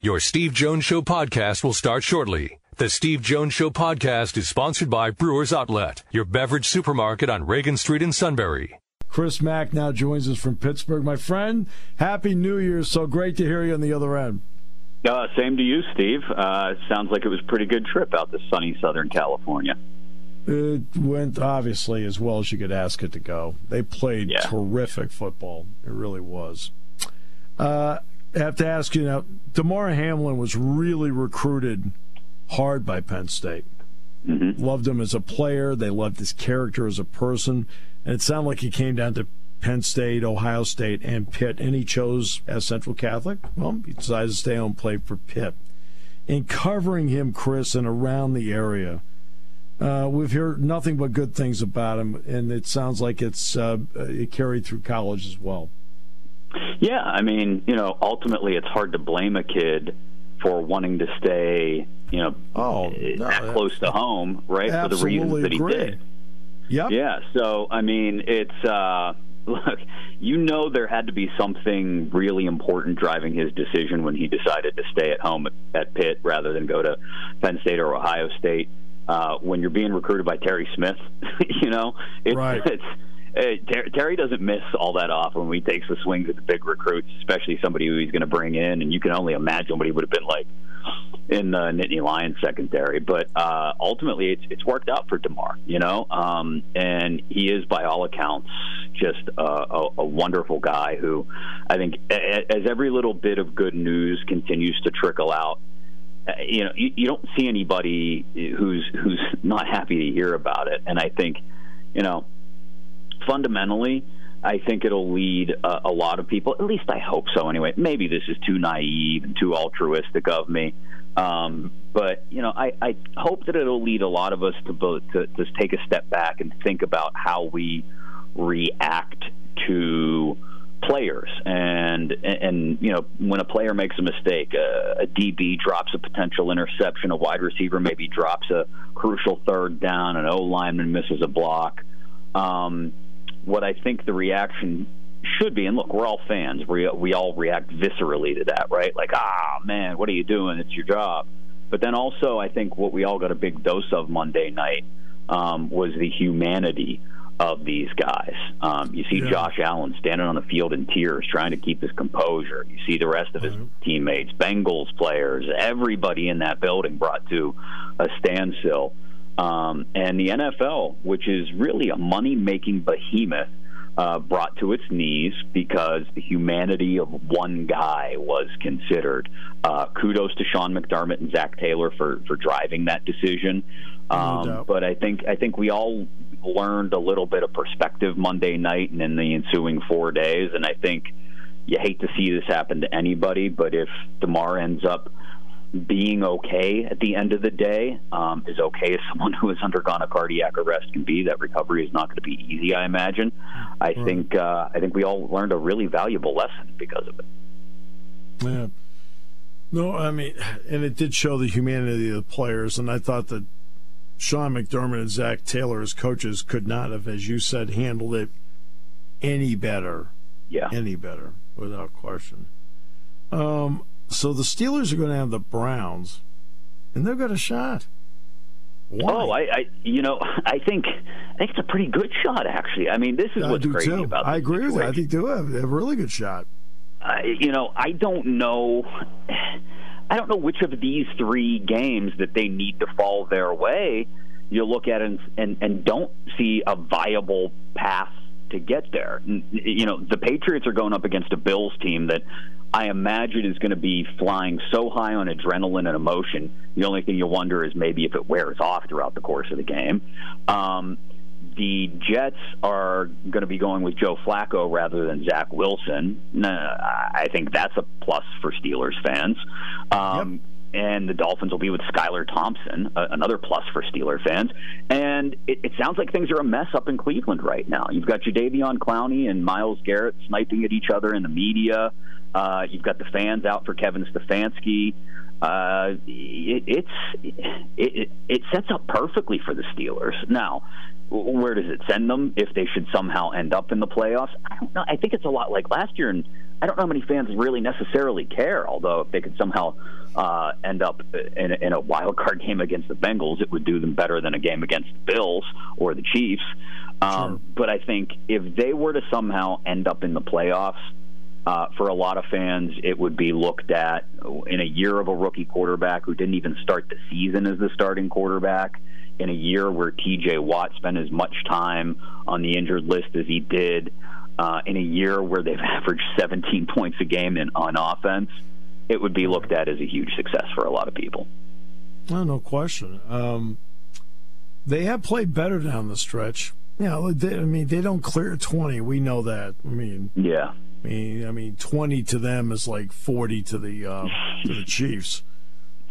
Your Steve Jones Show podcast will start shortly. The Steve Jones Show podcast is sponsored by Brewers Outlet, your beverage supermarket on Reagan Street in Sunbury. Chris Mack now joins us from Pittsburgh. My friend, Happy New Year. So great to hear you on the other end. Uh, same to you, Steve. Uh, sounds like it was a pretty good trip out to sunny Southern California. It went obviously as well as you could ask it to go. They played yeah. terrific football. It really was. Uh, I have to ask you now, Damar Hamlin was really recruited hard by Penn State. Mm-hmm. Loved him as a player. They loved his character as a person. And it sounded like he came down to Penn State, Ohio State, and Pitt, and he chose as Central Catholic. Well, he decided to stay home and play for Pitt. In covering him, Chris, and around the area, uh, we've heard nothing but good things about him, and it sounds like it's uh, it carried through college as well. Yeah, I mean, you know, ultimately, it's hard to blame a kid for wanting to stay, you know, oh, no, that close to home, right? For the reasons that he agree. did. Yeah. Yeah. So, I mean, it's uh, look, you know, there had to be something really important driving his decision when he decided to stay at home at Pitt rather than go to Penn State or Ohio State. Uh, when you're being recruited by Terry Smith, you know, it's, right. it's Hey, Terry doesn't miss all that often when he takes the swings at the big recruits, especially somebody who he's going to bring in. And you can only imagine what he would have been like in the Nittany Lions secondary. But uh, ultimately, it's it's worked out for Damar, you know, um, and he is by all accounts just a, a, a wonderful guy who I think as every little bit of good news continues to trickle out. Uh, you know, you, you don't see anybody who's who's not happy to hear about it, and I think, you know, fundamentally, I think it'll lead a, a lot of people. At least I hope so. Anyway, maybe this is too naive and too altruistic of me, um, but you know, I, I hope that it'll lead a lot of us to, to to take a step back and think about how we react to players and and you know when a player makes a mistake a, a DB drops a potential interception a wide receiver maybe drops a crucial third down an O lineman misses a block um, what I think the reaction should be, and look, we're all fans. We we all react viscerally to that, right? Like, ah, man, what are you doing? It's your job. But then also, I think what we all got a big dose of Monday night um, was the humanity of these guys. Um, you see yeah. Josh Allen standing on the field in tears, trying to keep his composure. You see the rest of his teammates, Bengals players, everybody in that building brought to a standstill. Um, and the NFL, which is really a money making behemoth, uh, brought to its knees because the humanity of one guy was considered. Uh, kudos to Sean McDermott and Zac Taylor for, for driving that decision. Um, no but I think I think we all learned a little bit of perspective Monday night and in the ensuing four days. And I think you hate to see this happen to anybody, but if Damar ends up being okay at the end of the day, um, as okay as someone who has undergone a cardiac arrest can be. That recovery is not going to be easy, I imagine. I right. think uh, I think we all learned a really valuable lesson because of it. Yeah. No, I mean, and it did show the humanity of the players, and I thought that Sean McDermott and Zac Taylor as coaches could not have, as you said, handled it any better. Yeah. Any better, without question. Um, so the Steelers are going to have the Browns, and they've got a shot. Why? Oh, I, I, you know, I think I think it's a pretty good shot. Actually, I mean, this is I what's crazy too. about. I agree situation. with you. I think they have, they have a really good shot. Uh, you know, I don't know. I don't know which of these three games that they need to fall their way. You look at and, and, and don't see a viable path to get there. You know, the Patriots are going up against a Bills team that I imagine is going to be flying so high on adrenaline and emotion. The only thing you wonder is maybe if it wears off throughout the course of the game. Um, the Jets are going to be going with Joe Flacco rather than Zach Wilson. I think that's a plus for Steelers fans. Um, yep and the Dolphins will be with Skylar Thompson, uh, another plus for Steeler fans. And it, it, sounds like things are a mess up in Cleveland right now. You've got Jadeveon Clowney and Myles Garrett sniping at each other in the media. Uh, you've got the fans out for Kevin Stefanski. Uh, it, it's it, it sets up perfectly for the Steelers. Now, where does it send them if they should somehow end up in the playoffs? I don't know. I think it's a lot like last year and I don't know how many fans really necessarily care. Although if they could somehow uh, end up in, in a wild card game against the Bengals, it would do them better than a game against the Bills or the Chiefs. Um, sure. But I think if they were to somehow end up in the playoffs, uh, for a lot of fans, it would be looked at in a year of a rookie quarterback who didn't even start the season as the starting quarterback. In a year where T.J. Watt spent as much time on the injured list as he did, uh, in a year where they've averaged 17 points a game in, on offense, it would be looked at as a huge success for a lot of people. No, no question. Um, they have played better down the stretch. Yeah, you know, I mean, they don't clear 20. We know that. I mean, yeah. I mean, I mean, 20 to them is like 40 to the uh, to the Chiefs.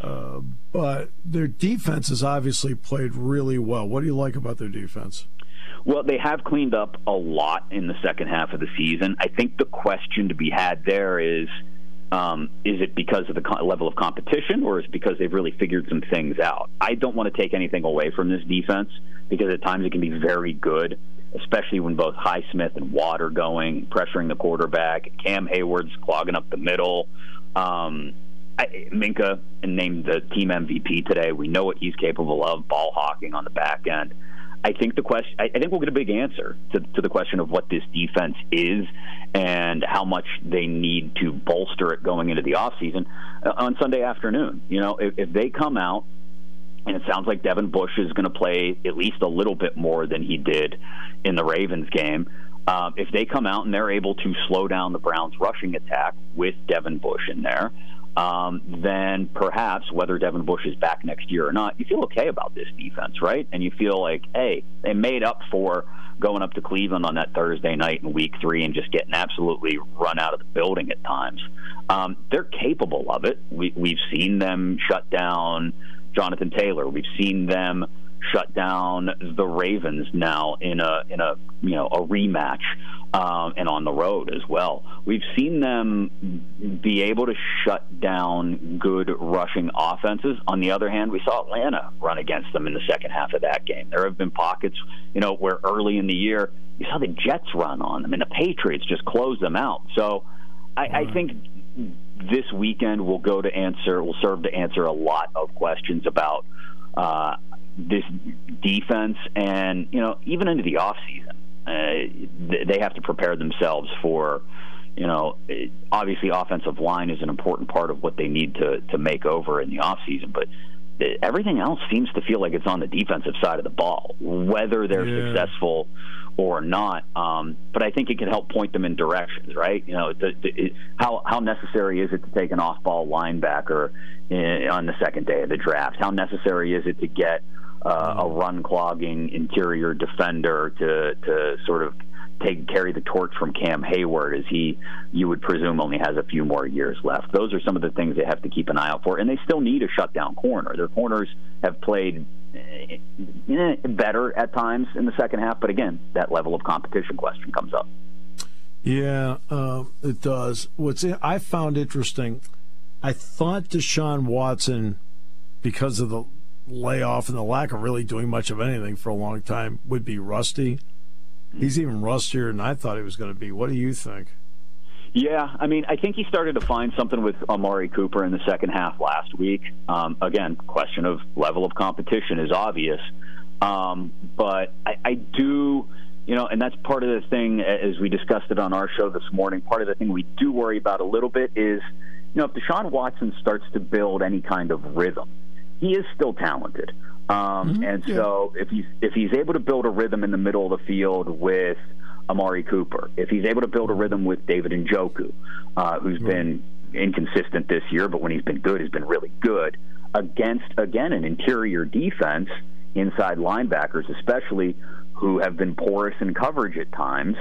Uh, but their defense has obviously played really well. What do you like about their defense? Well, they have cleaned up a lot in the second half of the season. I think the question to be had there is um, is it because of the co- level of competition or is it because they've really figured some things out? I don't want to take anything away from this defense because at times it can be very good, especially when both Highsmith and Watt are going, pressuring the quarterback. Cam Heyward's clogging up the middle. Um, I, Minkah named the team MVP today. We know what he's capable of, ball hawking on the back end. I think the question. I, think we'll get a big answer to, to the question of what this defense is and how much they need to bolster it going into the offseason uh, on Sunday afternoon. You know, if, if they come out and it sounds like Devin Bush is going to play at least a little bit more than he did in the Ravens game. Um, if they come out and they're able to slow down the Browns' rushing attack with Devin Bush in there, um, then perhaps whether Devin Bush is back next year or not, you feel okay about this defense, right? And you feel like, hey, they made up for going up to Cleveland on that Thursday night in Week Three and just getting absolutely run out of the building at times. Um, they're capable of it. We, we've seen them shut down Jonathan Taylor. We've seen them shut down the Ravens now in a in a you know a rematch um, and on the road as well. We've seen them be able to shut down good rushing offenses. On the other hand, we saw Atlanta run against them in the second half of that game. There have been pockets, you know, where early in the year you saw the Jets run on them and the Patriots just close them out. So I, I think this weekend will go to answer will serve to answer a lot of questions about uh, this defense and you know even into the off season uh, they have to prepare themselves for you know obviously offensive line is an important part of what they need to to make over in the off season but everything else seems to feel like it's on the defensive side of the ball whether they're yeah. successful or not. Um, but I think it can help point them in directions, right? You know, the, the, it, how how necessary is it to take an off-ball linebacker in, on the second day of the draft? How necessary is it to get uh, a run clogging interior defender to to sort of take carry the torch from Cam Heyward as he you would presume only has a few more years left. Those are some of the things they have to keep an eye out for, and they still need a shutdown corner. Their corners have played eh, better at times in the second half, but again, that level of competition question comes up. Yeah, uh, it does. What's I found interesting, I thought Deshaun Watson, because of the layoff and the lack of really doing much of anything for a long time, would be rusty. He's even rustier than I thought he was going to be. What do you think? Yeah, I mean, I think he started to find something with Amari Cooper in the second half last week. Um, again, question of level of competition is obvious, um, but I, I do, you know, and that's part of the thing as we discussed it on our show this morning. Part of the thing we do worry about a little bit is, you know, if Deshaun Watson starts to build any kind of rhythm, he is still talented. Um, mm-hmm. And yeah. so if he's if he's able to build a rhythm in the middle of the field with Amari Cooper, if he's able to build a rhythm with David Njoku, uh, who's right. been inconsistent this year, but when he's been good, he's been really good against again an interior defense, inside linebackers especially, who have been porous in coverage at times.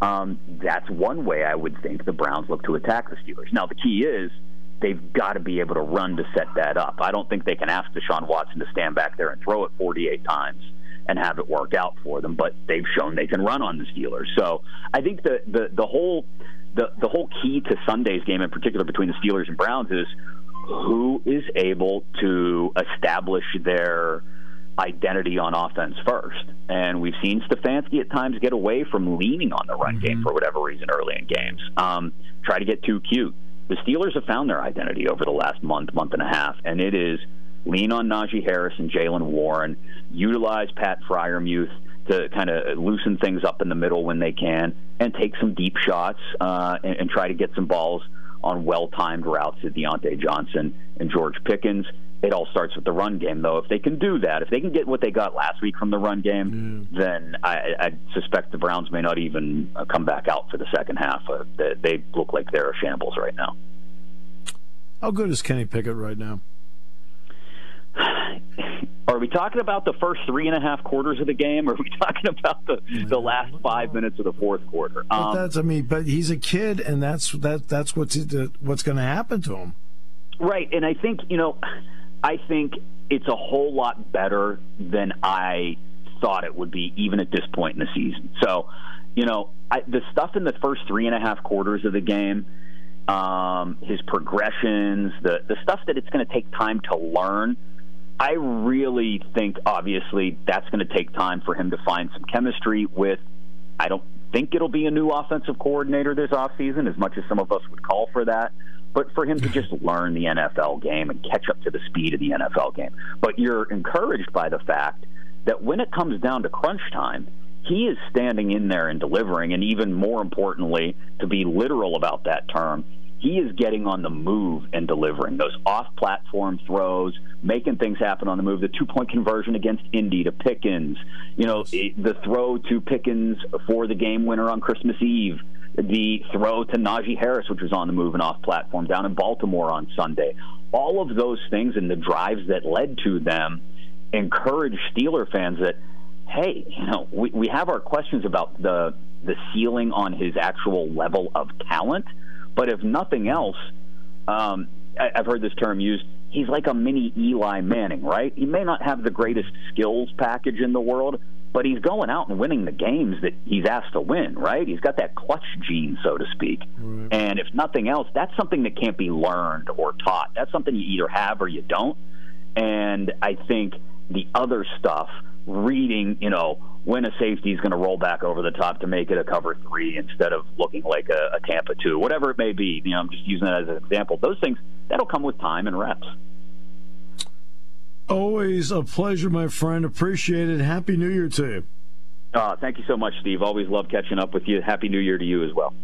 Um, that's one way I would think the Browns look to attack the Steelers. Now the key is they've got to be able to run to set that up. I don't think they can ask Deshaun Watson to stand back there and throw it 48 times and have it work out for them. But they've shown they can run on the Steelers. So I think the the, the whole the the whole key to Sunday's game, in particular between the Steelers and Browns, is who is able to establish their identity on offense first. And we've seen Stefanski at times get away from leaning on the run mm-hmm. game for whatever reason early in games. Um, try to get too cute. The Steelers have found their identity over the last month, month and a half, and it is lean on Najee Harris and Jaylen Warren, utilize Pat Freiermuth to kind of loosen things up in the middle when they can, and take some deep shots uh, and, and try to get some balls on well timed routes to Diontae Johnson and George Pickens. It all starts with the run game, though. If they can do that, if they can get what they got last week from the run game, yeah. then I, I suspect the Browns may not even uh, come back out for the second half. Uh, they, they look like they're a shambles right now. How good is Kenny Pickett right now? Are we talking about the first three and a half quarters of the game, or are we talking about the, the last five minutes of the fourth quarter? Um, that's I mean, but he's a kid, and that's that that's what's what's going to happen to him. Right, and I think you know, I think it's a whole lot better than I thought it would be, even at this point in the season. So, you know, I, the stuff in the first three and a half quarters of the game um, his progressions, the the stuff that it's going to take time to learn. I really think, obviously, that's going to take time for him to find some chemistry with. I don't think it'll be a new offensive coordinator this offseason, as much as some of us would call for that. But for him to just learn the NFL game and catch up to the speed of the NFL game. But you're encouraged by the fact that when it comes down to crunch time, he is standing in there and delivering, and even more importantly, to be literal about that term, he is getting on the move and delivering those off-platform throws, making things happen on the move. The two-point conversion against Indy to Pickens, you know, the throw to Pickens for the game winner on Christmas Eve, the throw to Najee Harris, which was on the move and off-platform down in Baltimore on Sunday. All of those things and the drives that led to them encourage Steeler fans that, hey, you know, we, we have our questions about the the ceiling on his actual level of talent but if nothing else, um, I, I've heard this term used. He's like a mini Eli Manning, right? He may not have the greatest skills package in the world, but he's going out and winning the games that he's asked to win, right? He's got that clutch gene, so to speak. Right. And if nothing else, that's something that can't be learned or taught. That's something you either have or you don't. And I think the other stuff, reading, you know, when a safety is going to roll back over the top to make it a cover three instead of looking like a, a Tampa two, whatever it may be. You know, I'm just using that as an example. Those things that'll come with time and reps. Always a pleasure, my friend. Appreciate it. Happy New Year to you. Uh, thank you so much, Steve. Always love catching up with you. Happy New Year to you as well.